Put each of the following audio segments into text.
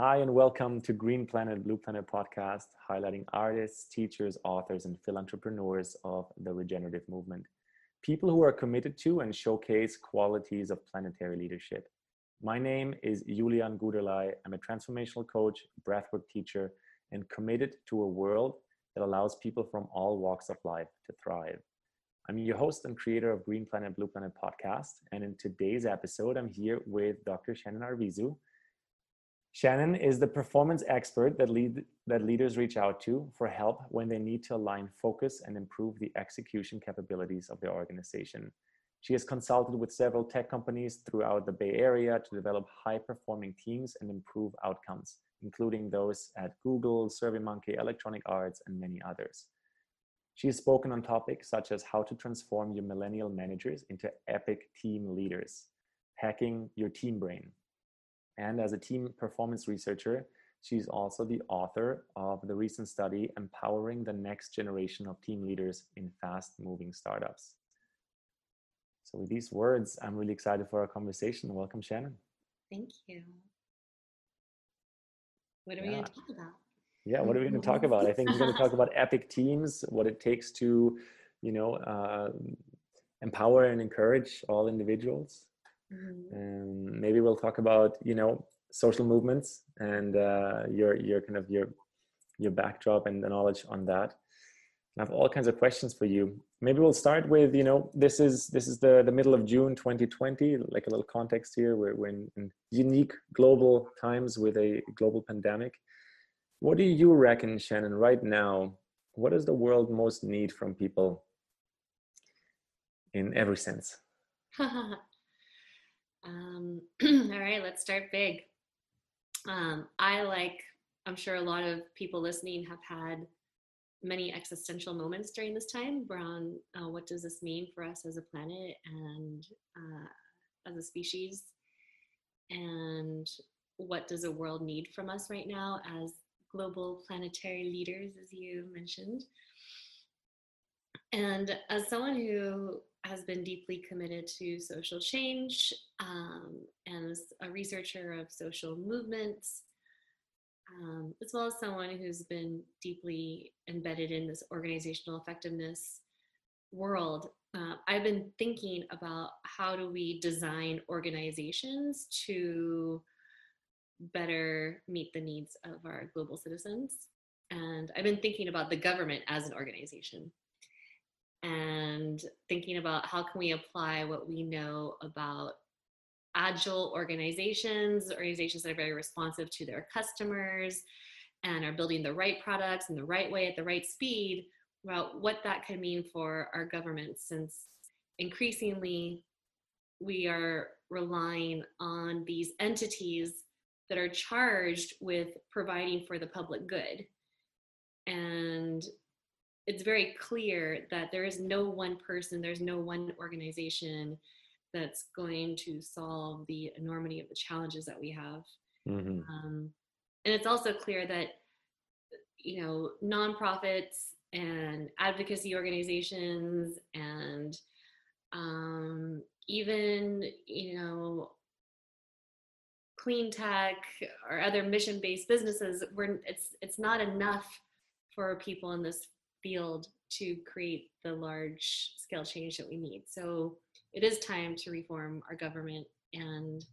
Hi, and welcome to Green Planet, Blue Planet podcast, highlighting artists, teachers, authors, and philanthropreneurs of the regenerative movement. People who are committed to and showcase qualities of planetary leadership. My name is Julian Guderlei. I'm a transformational coach, breathwork teacher, and committed to a world that allows people from all walks of life to thrive. I'm your host and creator of Green Planet, Blue Planet podcast. And in today's episode, I'm here with Dr. Shannon Arvizu Shannon is the performance expert that lead that leaders reach out to for help when they need to align focus and improve the execution capabilities of their organization. She has consulted with several tech companies throughout the Bay Area to develop high performing teams and improve outcomes, including those at Google, SurveyMonkey, Electronic Arts, and many others. She has spoken on topics such as how to transform your millennial managers into epic team leaders, hacking your team brain, and as a team performance researcher, she's also the author of the recent study Empowering the Next Generation of Team Leaders in Fast Moving Startups. So, with these words, I'm really excited for our conversation. Welcome, Shannon. Thank you. What are yeah. we going to talk about? Yeah, what are we going to talk about? I think we're going to talk about epic teams, what it takes to, you know, uh, empower and encourage all individuals Mm-hmm. Um, maybe we'll talk about you know social movements and uh, your your kind of your your backdrop and the knowledge on that. I have all kinds of questions for you. Maybe we'll start with you know this is this is the the middle of June 2020. Like a little context here, we're, we're in, in unique global times with a global pandemic. What do you reckon, Shannon, right now? What does the world most need from people in every sense? Um, all right, let's start big. Um, I like, I'm sure a lot of people listening have had many existential moments during this time around uh, what does this mean for us as a planet and uh, as a species, and what does the world need from us right now as global planetary leaders, as you mentioned. And as someone who has been deeply committed to social change um, and is a researcher of social movements, um, as well as someone who's been deeply embedded in this organizational effectiveness world. Uh, I've been thinking about how do we design organizations to better meet the needs of our global citizens. And I've been thinking about the government as an organization and thinking about how can we apply what we know about agile organizations organizations that are very responsive to their customers and are building the right products in the right way at the right speed about what that could mean for our government since increasingly we are relying on these entities that are charged with providing for the public good. And it's very clear that there is no one person, there's no one organization that's going to solve the enormity of the challenges that we have. Mm-hmm. Um, and it's also clear that, you know, nonprofits and advocacy organizations and um, even, you know, clean tech or other mission-based businesses, we're, it's, it's not enough for people in this field to create the large scale change that we need. So it is time to reform our government and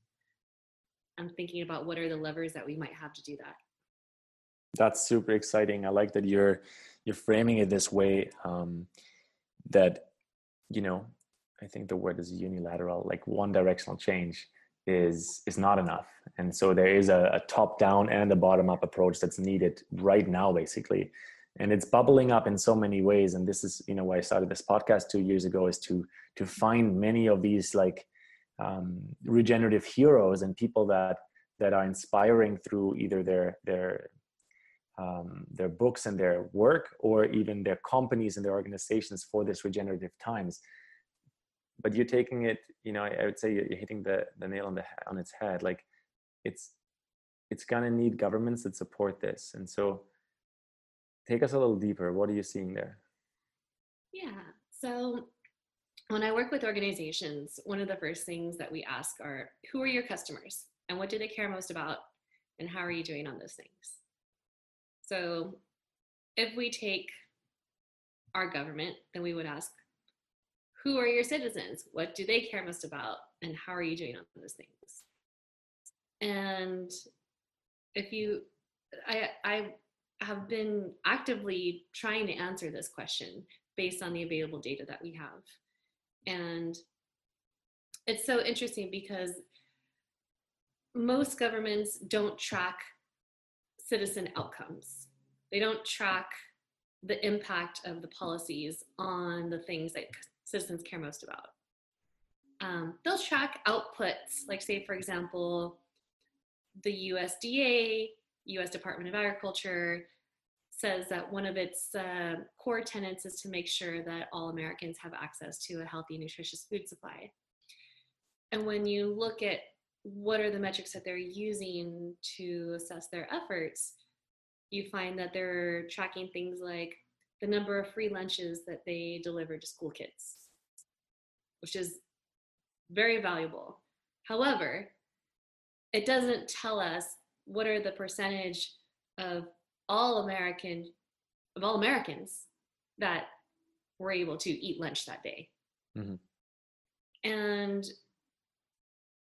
I'm thinking about what are the levers that we might have to do that. That's super exciting. I like that you're you're framing it this way. Um, that you know, I think the word is unilateral. Like one directional change is is not enough, and so there is a, a top down and a bottom up approach that's needed right now, basically and it's bubbling up in so many ways. And this is you know why i started this podcast two years ago is to to find many of these like um, regenerative heroes and people that that are inspiring through either their their um, their books and their work or even their companies and their organizations for this regenerative times. But you're taking it you know i, would say you're hitting the the nail on the on its head. Like it's it's gonna need governments that support this. And so take us a little deeper. What are you seeing there? Yeah. So when I work with organizations, one of the first things that we ask are who are your customers and what do they care most about and how are you doing on those things? So if we take our government, then we would ask, who are your citizens? What do they care most about? And how are you doing on those things? And if you, I, I have been actively trying to answer this question based on the available data that we have. And it's so interesting because most governments don't track citizen outcomes. They don't track the impact of the policies on the things that citizens care most about. Um, they'll track outputs, like, say, for example, the USDA, US Department of Agriculture, says that one of its uh, core tenets is to make sure that all Americans have access to a healthy, nutritious food supply. And when you look at what are the metrics that they're using to assess their efforts, you find that they're tracking things like the number of free lunches that they deliver to school kids, which is very valuable. However, it doesn't tell us what are the percentage of all American of all Americans that were able to eat lunch that day. Mm-hmm. And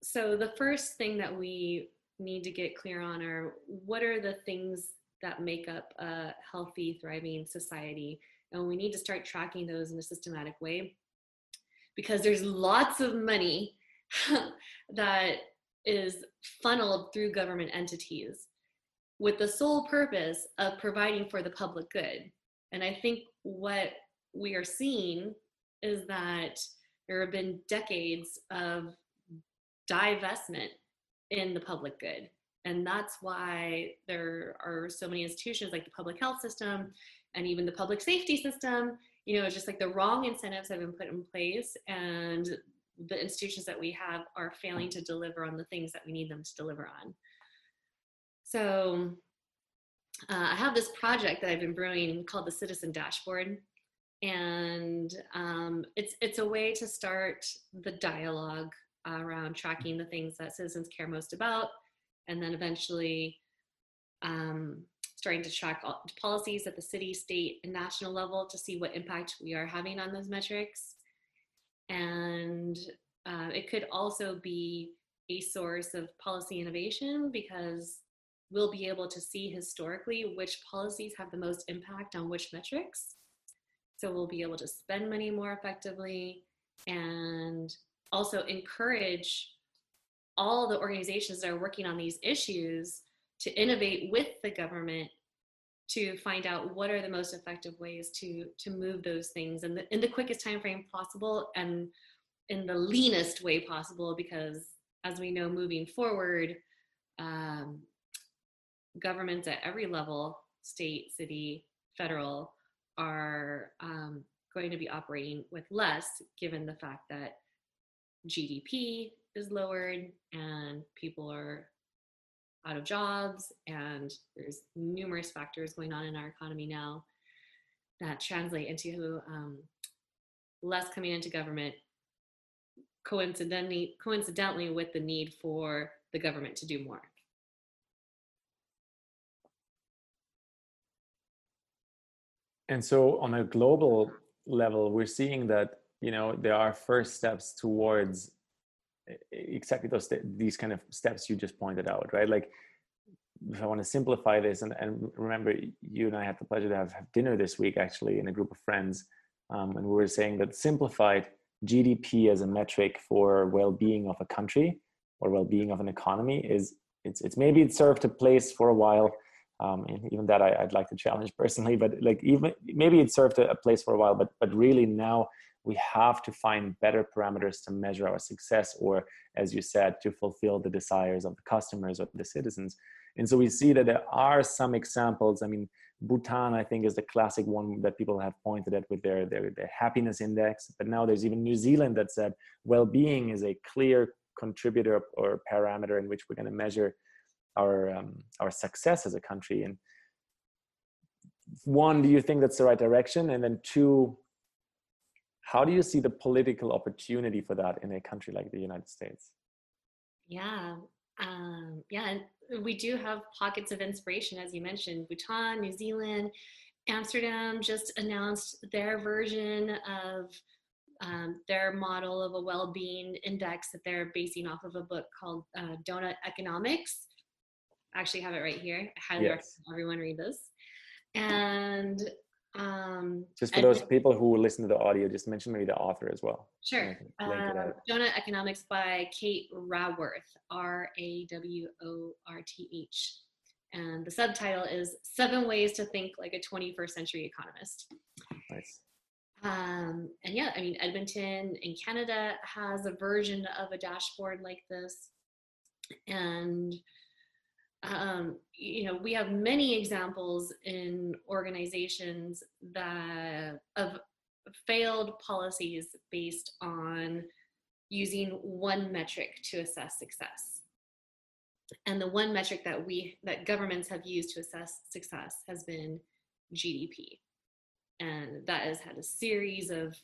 so the first thing that we need to get clear on are what are the things that make up a healthy, thriving society. And we need to start tracking those in a systematic way because there's lots of money that is funneled through government entities with the sole purpose of providing for the public good. And I think what we are seeing is that there have been decades of divestment in the public good. And that's why there are so many institutions like the public health system and even the public safety system. You know, just like the wrong incentives have been put in place, and the institutions that we have are failing to deliver on the things that we need them to deliver on. So uh, I have this project that I've been brewing called the Citizen Dashboard, and um, it's it's a way to start the dialogue around tracking the things that citizens care most about, and then eventually um, starting to track policies at the city, state, and national level to see what impact we are having on those metrics. And uh, it could also be a source of policy innovation because we'll be able to see historically which policies have the most impact on which metrics. So we'll be able to spend money more effectively and also encourage all the organizations that are working on these issues to innovate with the government to find out what are the most effective ways to to move those things in the in the quickest time frame possible and in the leanest way possible because as we know moving forward um, governments at every level state city federal are um, going to be operating with less given the fact that gdp is lowered and people are out of jobs and there's numerous factors going on in our economy now that translate into um, less coming into government coincidentally coincidentally with the need for the government to do more. And so on a global level we're seeing that you know there are first steps towards exactly those these kind of steps you just pointed out right? Like if i want to simplify this and, and remember you and i had the pleasure to have, have dinner this week actually in a group of friends um, and we were saying that simplified gdp as a metric for well-being of a country or well-being of an economy is it's, it's maybe it served a place for a while um, and even that I, would like to challenge personally but like even maybe it served a, a place for a while but but really now we have to find better parameters to measure our success or as you said to fulfill the desires of the customers or the citizens. And so we see that there are some examples. I mean bhutan i think is the classic one that people have pointed at with their, their, their happiness index. But now there's even new zealand that said well-being is a clear contributor or parameter in which we're going to measure our um, our success as a country. And one do you think that's the right direction? And then two how do you see the political opportunity for that in a country like the United States? Yeah, um, yeah, we do have pockets of inspiration, as you mentioned. Bhutan, New Zealand, Amsterdam just announced their version of um, their model of a well-being index that they're basing off of a book called uh, Doughnut Economics. I actually have it right here. I highly yes. recommend everyone read this. And um, just for those people who listen to the audio, just mention maybe the author as well. Sure. Uh, Doughnut Economics by Kate Raworth, R A W O R T H. And the subtitle is Seven Ways to Think Like a 21st Century Economist. Nice. Um, and yeah, I mean, Edmonton in Canada has a version of a dashboard like this. And um, you know, we have many examples in organizations that of failed policies based on using one metric to assess success. And the one metric that we that governments have used to assess success has been GDP. And that has had a series of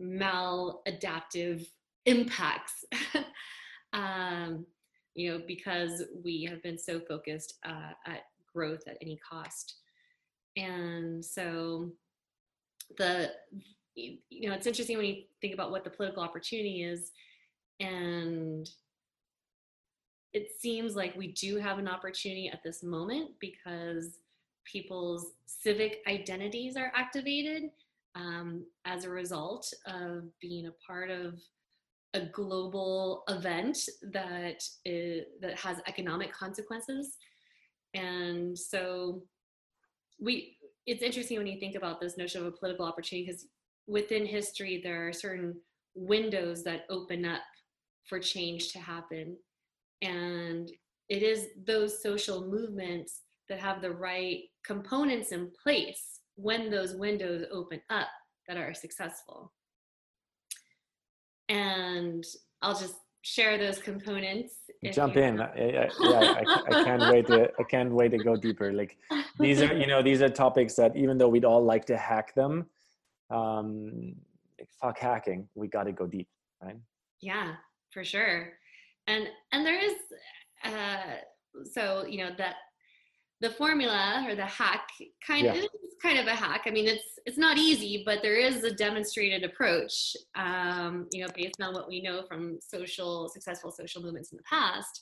maladaptive impacts. um, you know, because we have been so focused uh, at growth at any cost. And so the, you know, it's interesting when you think about what the political opportunity is and it seems like we do have an opportunity at this moment because people's civic identities are activated um, as a result of being a part of a global event that is, that has economic consequences. And so we it's interesting when you think about this notion of a political opportunity because within history there are certain windows that open up for change to happen. And it is those social movements that have the right components in place when those windows open up that are successful and I'll just share those components. Jump in. I, I, yeah, I, I, can't wait to I can't wait to go deeper. Like these are you know these are topics that even though we'd all like to hack them, um, fuck hacking, we got to go deep, right? Yeah, for sure. And and there is uh, so you know that the formula or the hack kind yeah. of is kind of a hack. I mean, it's it's not easy, but there is a demonstrated approach, um, you know, based on what we know from social successful social movements in the past.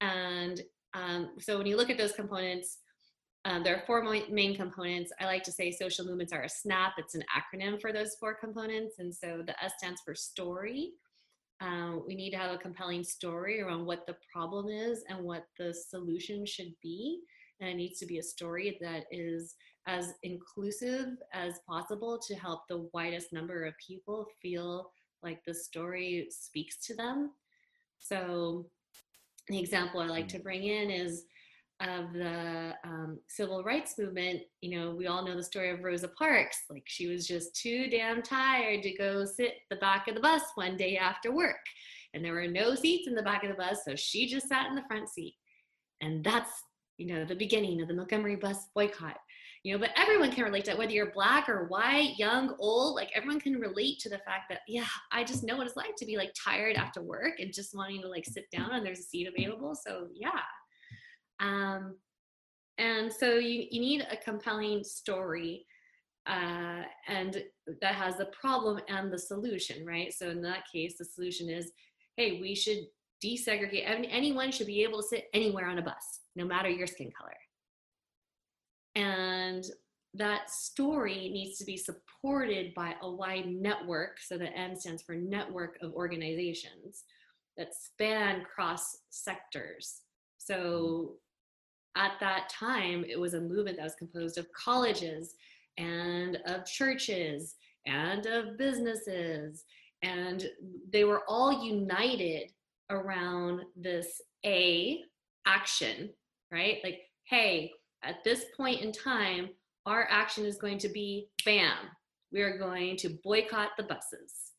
And um, so when you look at those components, um, there are four main components. I like to say social movements are a SNAP. It's an acronym for those four components. And so the S stands for story. Um, we need to have a compelling story around what the problem is and what the solution should be and it needs to be a story that is as inclusive as possible to help the widest number of people feel like the story speaks to them. So, the example I like to bring in is of the um, civil rights movement. You know, we all know the story of Rosa Parks. Like, she was just too damn tired to go sit the back of the bus one day after work. And there were no seats in the back of the bus, so she just sat in the front seat. And that's you know, the beginning of the Montgomery bus boycott. You know, but everyone can relate to it, whether you're black or white, young, old, like everyone can relate to the fact that, yeah, I just know what it's like to be like tired after work and just wanting to like sit down and there's a seat available. So yeah. Um, and so you, you need a compelling story uh, and that has the problem and the solution, right? So in that case, the solution is, hey, we should desegregate. Anyone should be able to sit anywhere on a bus no matter your skin color. And that story needs to be supported by a wide network. So the N stands for network of organizations that span cross sectors. So at that time, it was a movement that was composed of colleges and of churches and of businesses. And they were all united around this A action right? Like, hey, at this point in time, our action is going to be bam, we are going to boycott the buses.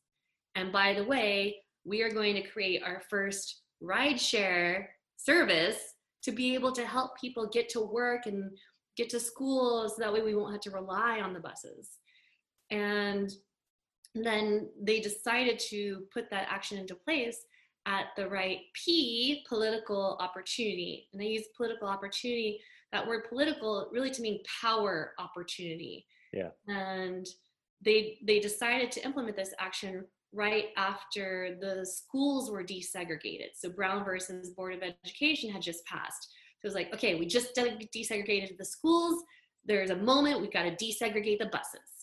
And by the way, we are going to create our first rideshare service to be able to help people get to work and get to school so that way we won't have to rely on the buses. And then they decided to put that action into place at the right P, political opportunity. And I use political opportunity, that word political really to mean power opportunity. Yeah. And they they decided to implement this action right after the schools were desegregated. So Brown versus Board of Education had just passed. So it was like, okay, we just desegregated the schools. There's a moment we've got to desegregate the buses.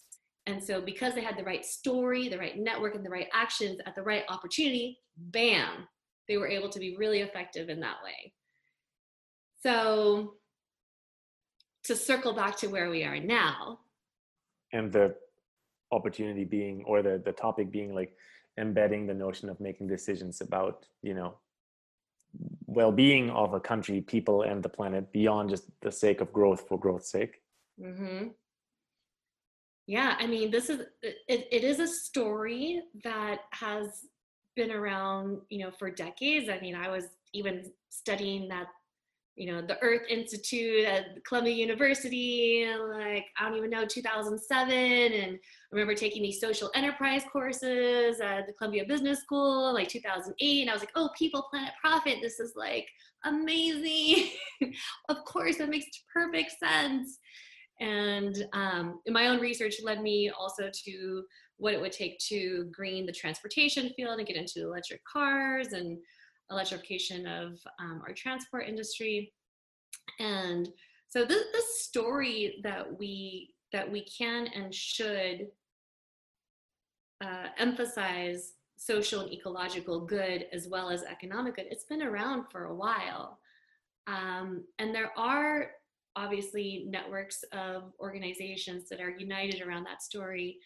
And so because they had the right story, the right network, and the right actions at the right opportunity, bam, they were able to be really effective in that way. So to circle back to where we are now. And the opportunity being or the the topic being like embedding the notion of making decisions about you know well-being of a country people and the planet beyond just the sake of growth for growth's sake mm-hmm. Yeah i mean this is it, it is a story that has been around you know for decades i mean i was even studying that you know, the Earth Institute at Columbia University, like, I don't even know, 2007. And I remember taking these social enterprise courses at the Columbia Business School, like 2008. And I was like, oh, people, planet, profit. This is like amazing. of course, that makes perfect sense. And um, my own research led me also to what it would take to green the transportation field and get into electric cars and electrification of um, our transport industry. And so this, story that we that we can and should uh, emphasize social and ecological good as well as economic good. It's been around for a while. Um, and there are obviously networks of organizations that are united around that story.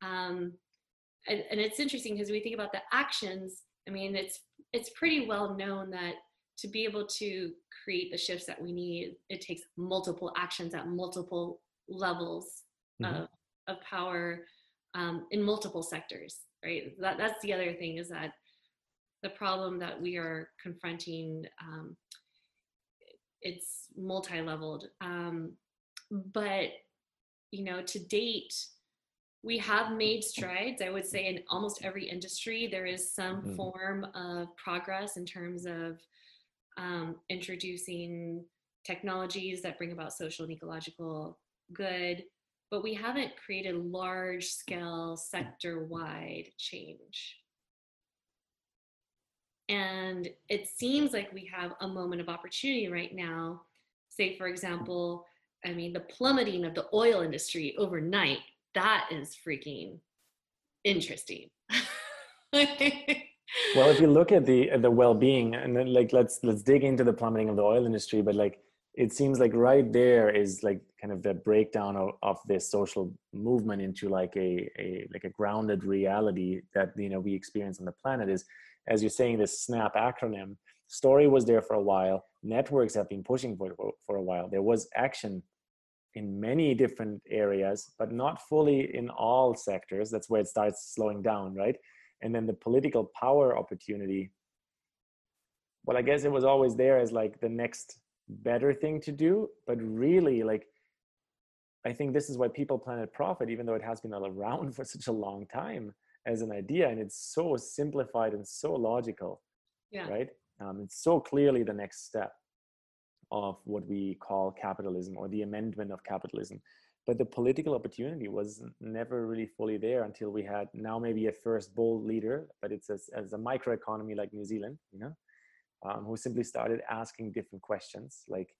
Um, and, and it's interesting because we think about the actions. I mean, it's it's pretty well known that to be able to create the shifts that we need, it takes multiple actions at multiple levels mm-hmm. of, of power um, in multiple sectors, right? That, that's the other thing is that the problem that we are confronting, um, it's multi-leveled. Um, but, you know, to date, we have made strides i would say in almost every industry there is some mm-hmm. form of progress in terms of um, introducing technologies that bring about social and ecological good but we haven't created large scale sector wide change and it seems like we have a moment of opportunity right now say for example i mean the plummeting of the oil industry overnight that is freaking interesting. well, if you look at the at the well-being, and then like let's let's dig into the plummeting of the oil industry, but like it seems like right there is like kind of the breakdown of, of this social movement into like a, a like a grounded reality that you know we experience on the planet is as you're saying this snap acronym story was there for a while networks have been pushing for for a while there was action in many different areas, but not fully in all sectors. That's where it starts slowing down, right? And then the political power opportunity. Well, I guess it was always there as like the next better thing to do, but really, like, I think this is why People Planet Profit, even though it has been around for such a long time as an idea, and it's so simplified and so logical, yeah. right? Um, it's so clearly the next step of what we call capitalism or the amendment of capitalism. But the political opportunity was never really fully there until we had now maybe a first bold leader, but it's as, as a microeconomy like New Zealand, you know, um, who simply started asking different questions. Like,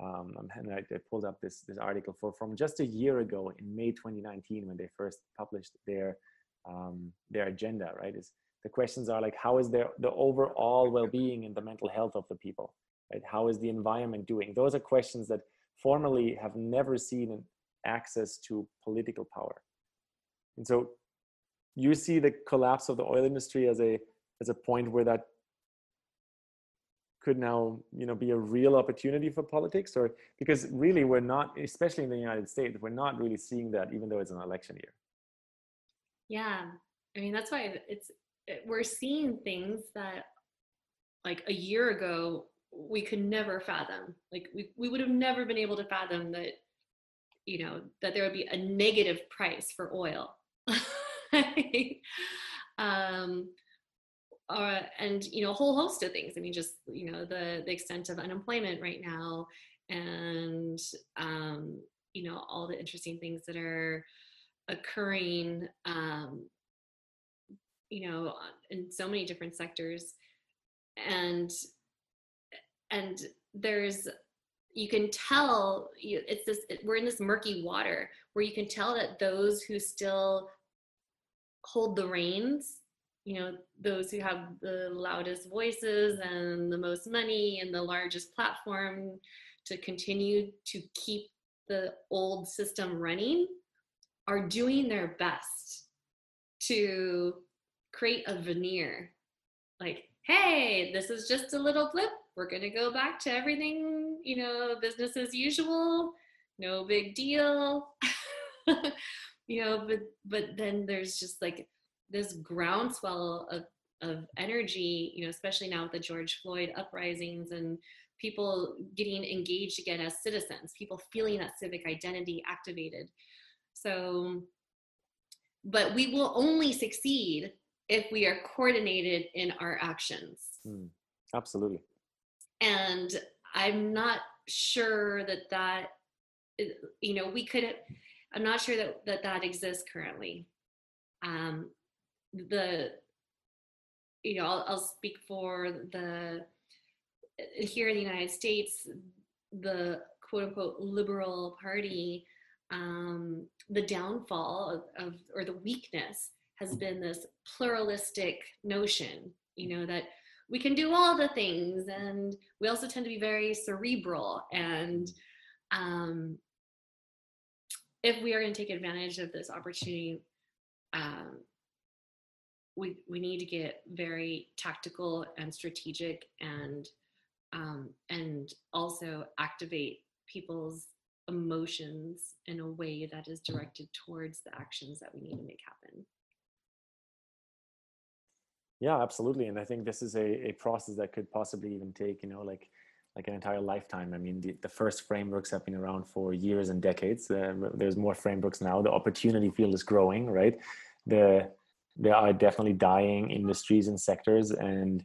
um, and I, I pulled up this this article for from just a year ago in May 2019 when they first published their um, their agenda. Right, is the questions are like, how is their the overall well-being and the mental health of the people? right? How is the environment doing? Those are questions that formerly have never seen access to political power. And so you see the collapse of the oil industry as a as a point where that could now you know be a real opportunity for politics or because really we're not especially in the united states we're not really seeing that even though it's an election year yeah. I mean that's why it's we're seeing things that like a year ago we could never fathom. Like we, we would have never been able to fathom that you know that there would be a negative price for oil. Um uh, and you know a whole host of things. I mean just you know the the extent of unemployment right now and um, you know all the interesting things that are occurring um, you know in so many different sectors. And and there's you can tell it's this we're in this murky water where you can tell that those who still hold the reins you know those who have the loudest voices and the most money and the largest platform to continue to keep the old system running are doing their best to create a veneer. Like hey this is just a little blip. We're going to go back to everything you know business as usual. No big deal. You know but but then there's just like this groundswell of of energy you know especially now with the george floyd uprisings and people getting engaged again as citizens people feeling that civic identity activated so but we will only succeed if we are coordinated in our actions. Mm, absolutely. And i'm not sure that that you know we could i'm not sure that that, that exists currently. Um the you know I'll, I'll speak for the here in the united states the quote unquote liberal party um, the downfall of, of, or the weakness has been this pluralistic notion you know that we can do all the things and we also tend to be very cerebral and um, if we are going to take advantage of this opportunity um, we, we need to get very tactical and strategic and um, and also activate people's emotions in a way that is directed towards the actions that we need to make happen. Yeah absolutely and i think this is a, a process that could possibly even take you know like like an entire lifetime. I mean the, the first frameworks have been around for years and decades. Uh, there's more frameworks now. The opportunity field is growing right? The there are definitely dying industries and sectors and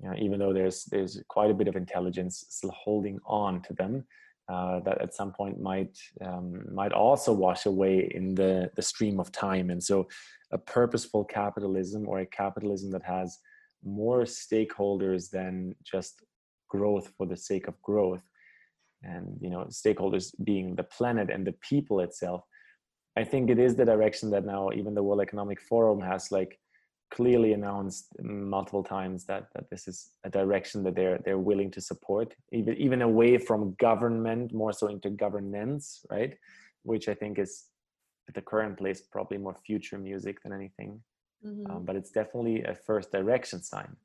you know, even though there's there's quite a bit of intelligence still holding on to them uh, that at some point might um, might also wash away in the the stream of time. And so a purposeful capitalism or a capitalism that has more stakeholders than just growth for the sake of growth and you know stakeholders being the planet and the people itself i think it is the direction that now even the world economic forum has like clearly announced multiple times that that this is a direction that they're they're willing to support even even away from government more so into governance right? Which i think is at the current place probably more future music than anything. Mm-hmm. um, but it's definitely a first direction sign.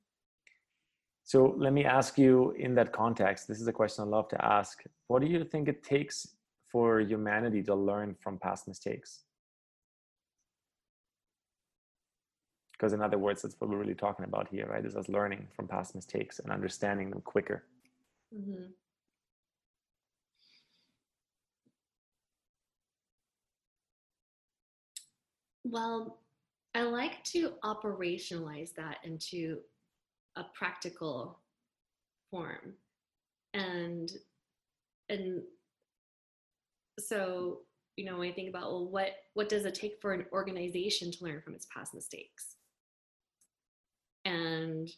So let me ask you in that context this is a question i love to ask. What do you think it takes for humanity to learn from past mistakes because in other words that's what we're really talking about here right is us learning from past mistakes and understanding them quicker. Mm-hmm. well i like to operationalize that into a practical form. And and so you know when i think about well what what does it take for an organization to learn from its past mistakes and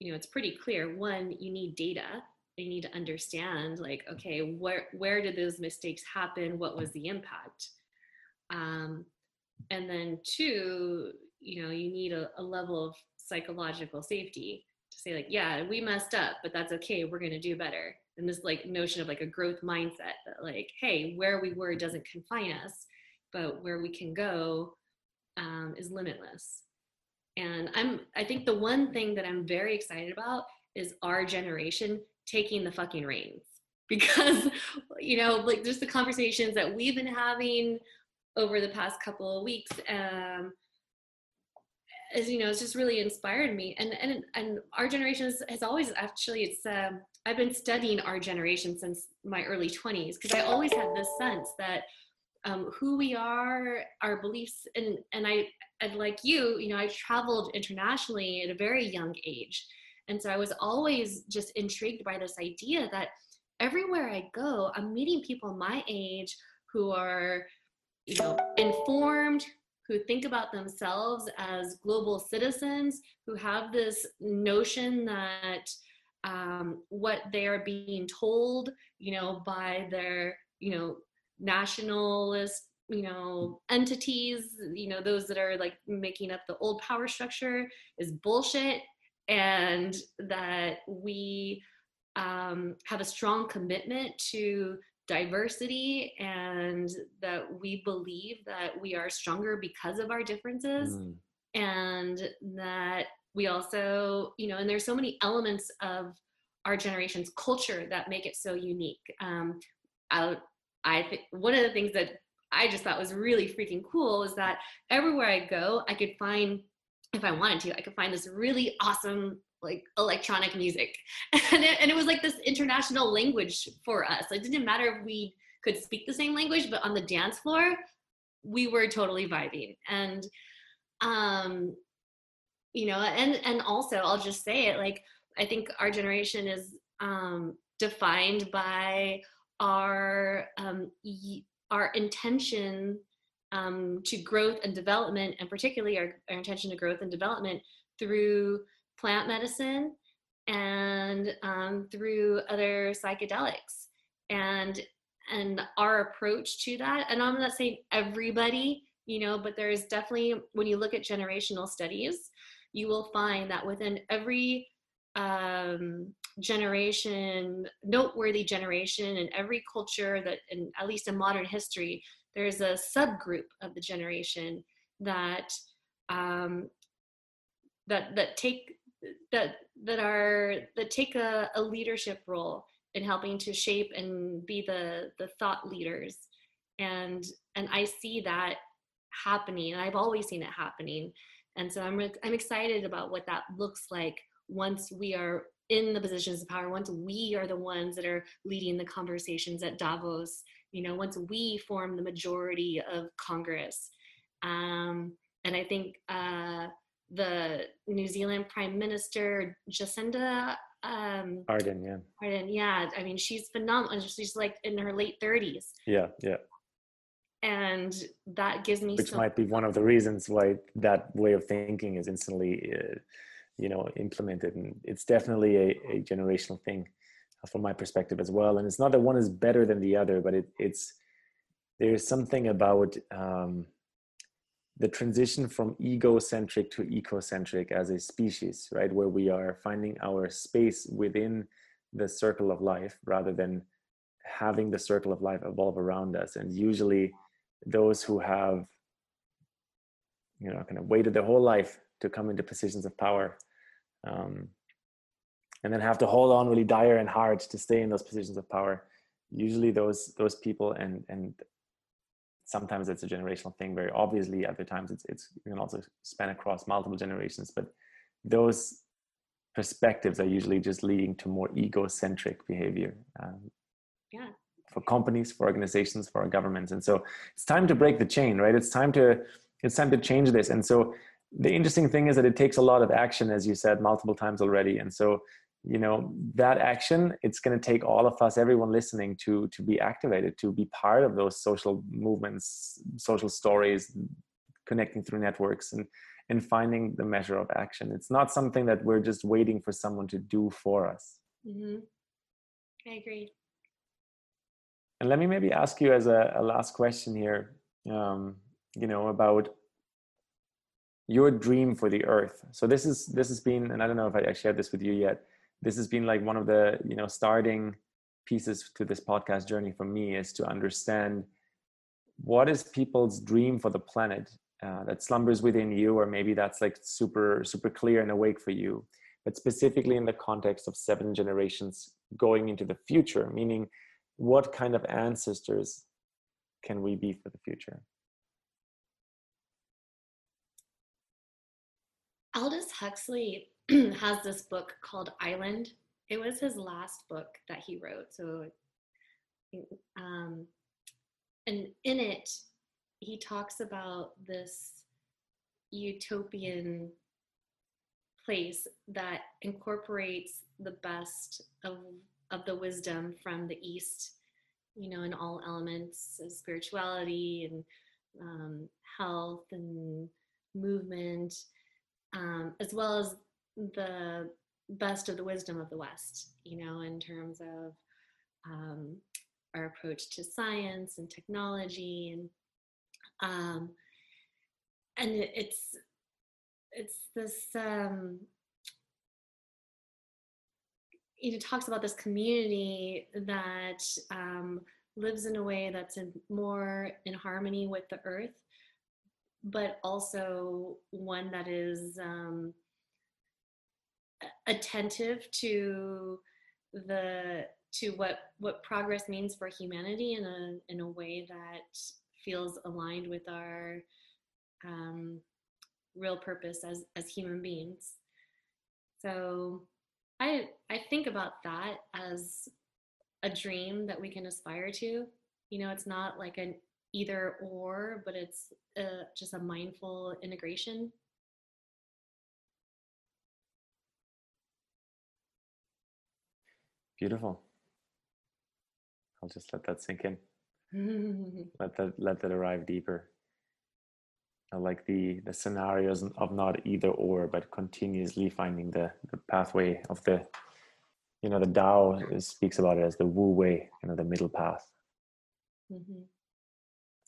you know it's pretty clear one you need data you need to understand like okay where where did those mistakes happen? What was the impact? Um, and then two you know you need a, a level of psychological safety to say like yeah we messed up but that's okay we're going to do better. And this like notion of like a growth mindset that like hey where we were doesn't confine us but where we can go um, is limitless and I'm I think the one thing that I'm very excited about is our generation taking the fucking reins. Because you know like just the conversations that we've been having over the past couple of weeks um as you know it's just really inspired me. And and and our generation has, always actually it's um i've been studying our generation since my early 20s because i always had this sense that um, who we are our beliefs and and i and like you, you know, I traveled internationally at a very young age. And so I was always just intrigued by this idea that everywhere I go, I'm meeting people my age who are, you know, informed, who think about themselves as global citizens, who have this notion that um, what they are being told, you know, by their, you know, nationalist you know entities you know those that are like making up the old power structure is bullshit and that we um, have a strong commitment to diversity and that we believe that we are stronger because of our differences mm. and that we also you know and there's so many elements of our generation's culture that make it so unique um, I, I think one of the things that I just thought was really freaking cool is that everywhere I go, I could find, if I wanted to, I could find this really awesome like electronic music. And it, and it was like this international language for us. It didn't matter if we could speak the same language, but on the dance floor, we were totally vibing. And, um, you know, and, and also I'll just say it, like, I think our generation is um, defined by our um, our intention um, to growth and development, and particularly our, our intention to growth and development through plant medicine and um, through other psychedelics. And and our approach to that, and I'm not saying everybody, you know, but there's definitely when you look at generational studies, you will find that within every um, generation, noteworthy generation in every culture that, in, at least in modern history, there's a subgroup of the generation that um, that that take that that are that take a, a leadership role in helping to shape and be the the thought leaders. And and i see that happening i've always seen it happening. And so i'm i'm excited about what that looks like once we are in the positions of power, once we are the ones that are leading the conversations at Davos, you know, once we form the majority of Congress. Um, and I think uh, the New Zealand Prime Minister Jacinda um, Ardern, yeah. Ardern, yeah. I mean, she's phenomenal. She's like in her late 30s. Yeah, yeah. And that gives me. Which might be one of the reasons why that way of thinking is instantly. Uh, you know implemented and it's definitely a, a generational thing uh, from my perspective as well. And it's not that one is better than the other but it, it's there's something about um, the transition from egocentric to ecocentric as a species right? Where we are finding our space within the circle of life rather than having the circle of life evolve around us. And usually those who have you know kind of waited their whole life to come into positions of power um, and then have to hold on really dire and hard to stay in those positions of power. Usually those those people and and sometimes it's a generational thing very obviously other times it's it's you can also span across multiple generations but those perspectives are usually just leading to more egocentric behavior um, yeah. for companies for organizations for our governments. And so it's time to break the chain right? It's time to it's time to change this. And so the interesting thing is that it takes a lot of action as you said multiple times already. And so you know that action it's going to take all of us everyone listening to to be activated to be part of those social movements social stories connecting through networks and and finding the measure of action. It's not something that we're just waiting for someone to do for us. Mm-hmm. i agree. And let me maybe ask you as a, a last question here um, you know about your dream for the earth. So this is this has been and i don't know if i shared this with you yet this has been like one of the you know starting pieces to this podcast journey for me is to understand what is people's dream for the planet uh, that slumbers within you or maybe that's like super super clear and awake for you but specifically in the context of seven generations going into the future meaning what kind of ancestors can we be for the future Aldous Huxley has this book called Island. It was his last book that he wrote. So, um, and in it, he talks about this utopian place that incorporates the best of of the wisdom from the east you know in all elements of spirituality and um, health and movement um, as well as the best of the wisdom of the west you know in terms of um, our approach to science and technology and um, and it, it's it's this um, you know talks about this community that um, lives in a way that's in more in harmony with the earth but also one that is um, attentive to the to what what progress means for humanity in a in a way that feels aligned with our um, real purpose as as human beings. So I I think about that as a dream that we can aspire to. You know, it's not like an either or, but it's a, uh, just a mindful integration. Beautiful. I'll just let that sink in. let that let that arrive deeper. I like the the scenarios of not either or, but continuously finding the the pathway of the, you know, the Tao speaks about it as the Wu Wei, you know, the middle path. Mm-hmm.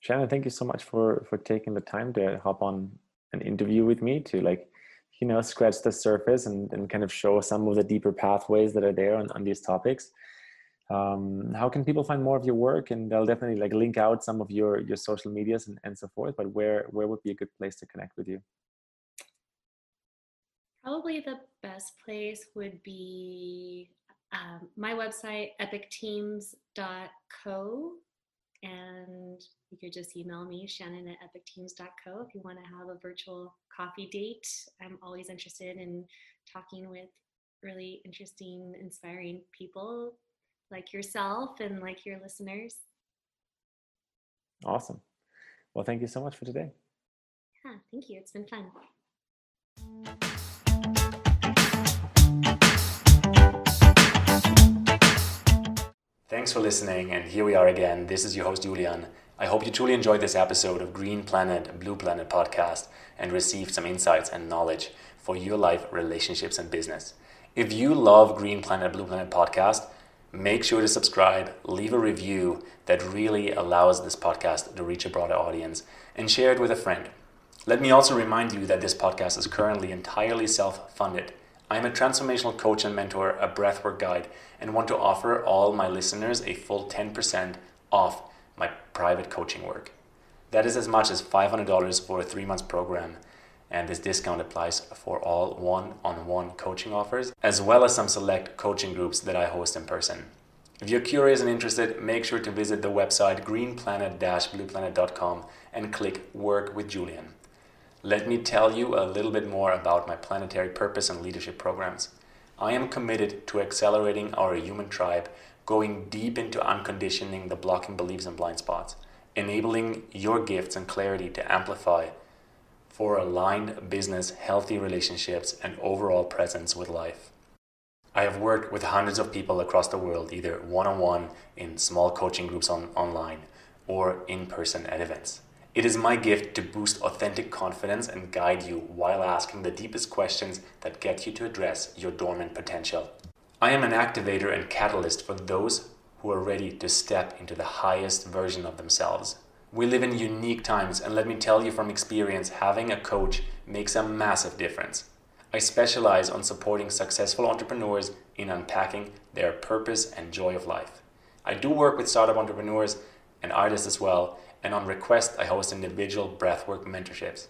Shannon, thank you so much for for taking the time to hop on an interview with me to like, you know, scratch the surface and, and kind of show some of the deeper pathways that are there on, on these topics. Um, how can people find more of your work? And they'll definitely like link out some of your your social medias and, and so forth but where where would be a good place to connect with you? Probably the best place would be um, my website epicteams.co and you could just email me shannon at epicteams.co if you want to have a virtual coffee date i'm always interested in talking with really interesting inspiring people like yourself and like your listeners. Awesome. Well, thank you so much for today. Yeah, thank you. It's been fun. Thanks for listening, and here we are again. This is your host, Julian. I hope you truly enjoyed this episode of Green Planet, Blue Planet podcast and received some insights and knowledge for your life, relationships, and business. If you love Green Planet, Blue Planet podcast, make sure to subscribe, leave a review that really allows this podcast to reach a broader audience, and share it with a friend. Let me also remind you that this podcast is currently entirely self funded. I am a transformational coach and mentor, a breathwork guide, and want to offer all my listeners a full 10% off my private coaching work. That is as much as $500 for a three month program and this discount applies for all one-on-one coaching offers as well as some select coaching groups that I host in person. If you're curious and interested, make sure to visit the website greenplanet-blueplanet.com and click Work with Julian. Let me tell you a little bit more about my planetary purpose and leadership programs. I am committed to accelerating our human tribe, going deep into unconditioning the blocking beliefs and blind spots, enabling your gifts and clarity to amplify for aligned business, healthy relationships, and overall presence with life. I have worked with hundreds of people across the world, either one on one in small coaching groups on, online or in person at events. It is my gift to boost authentic confidence and guide you while asking the deepest questions that get you to address your dormant potential. I am an activator and catalyst for those who are ready to step into the highest version of themselves we live in unique times, and let me tell you from experience, having a coach makes a massive difference. I specialize on supporting successful entrepreneurs in unpacking their purpose and joy of life. I do work with startup entrepreneurs and artists as well, and on request, I host individual breathwork mentorships.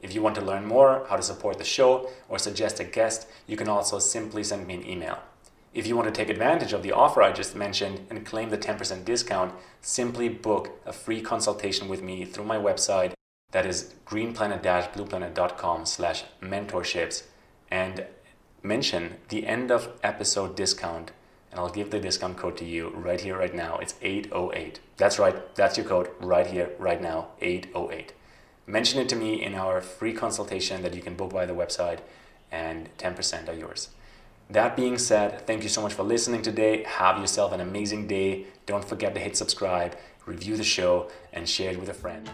If you want to learn more how to support the show or suggest a guest, you can also simply send me an email. If you want to take advantage of the offer I just mentioned and claim the 10% discount, simply book a free consultation with me through my website that is greenplanet-blueplanet.com slash mentorships and mention the end of episode discount and I'll give the discount code to you right here, right now. It's 808. That's right. That's your code right here, right now, 808. mention it to me in our free consultation that you can book by the website, and 10% are yours. That being said, thank you so much for listening today. Have yourself an amazing day. Don't forget to hit subscribe, review the show, and share it with a friend.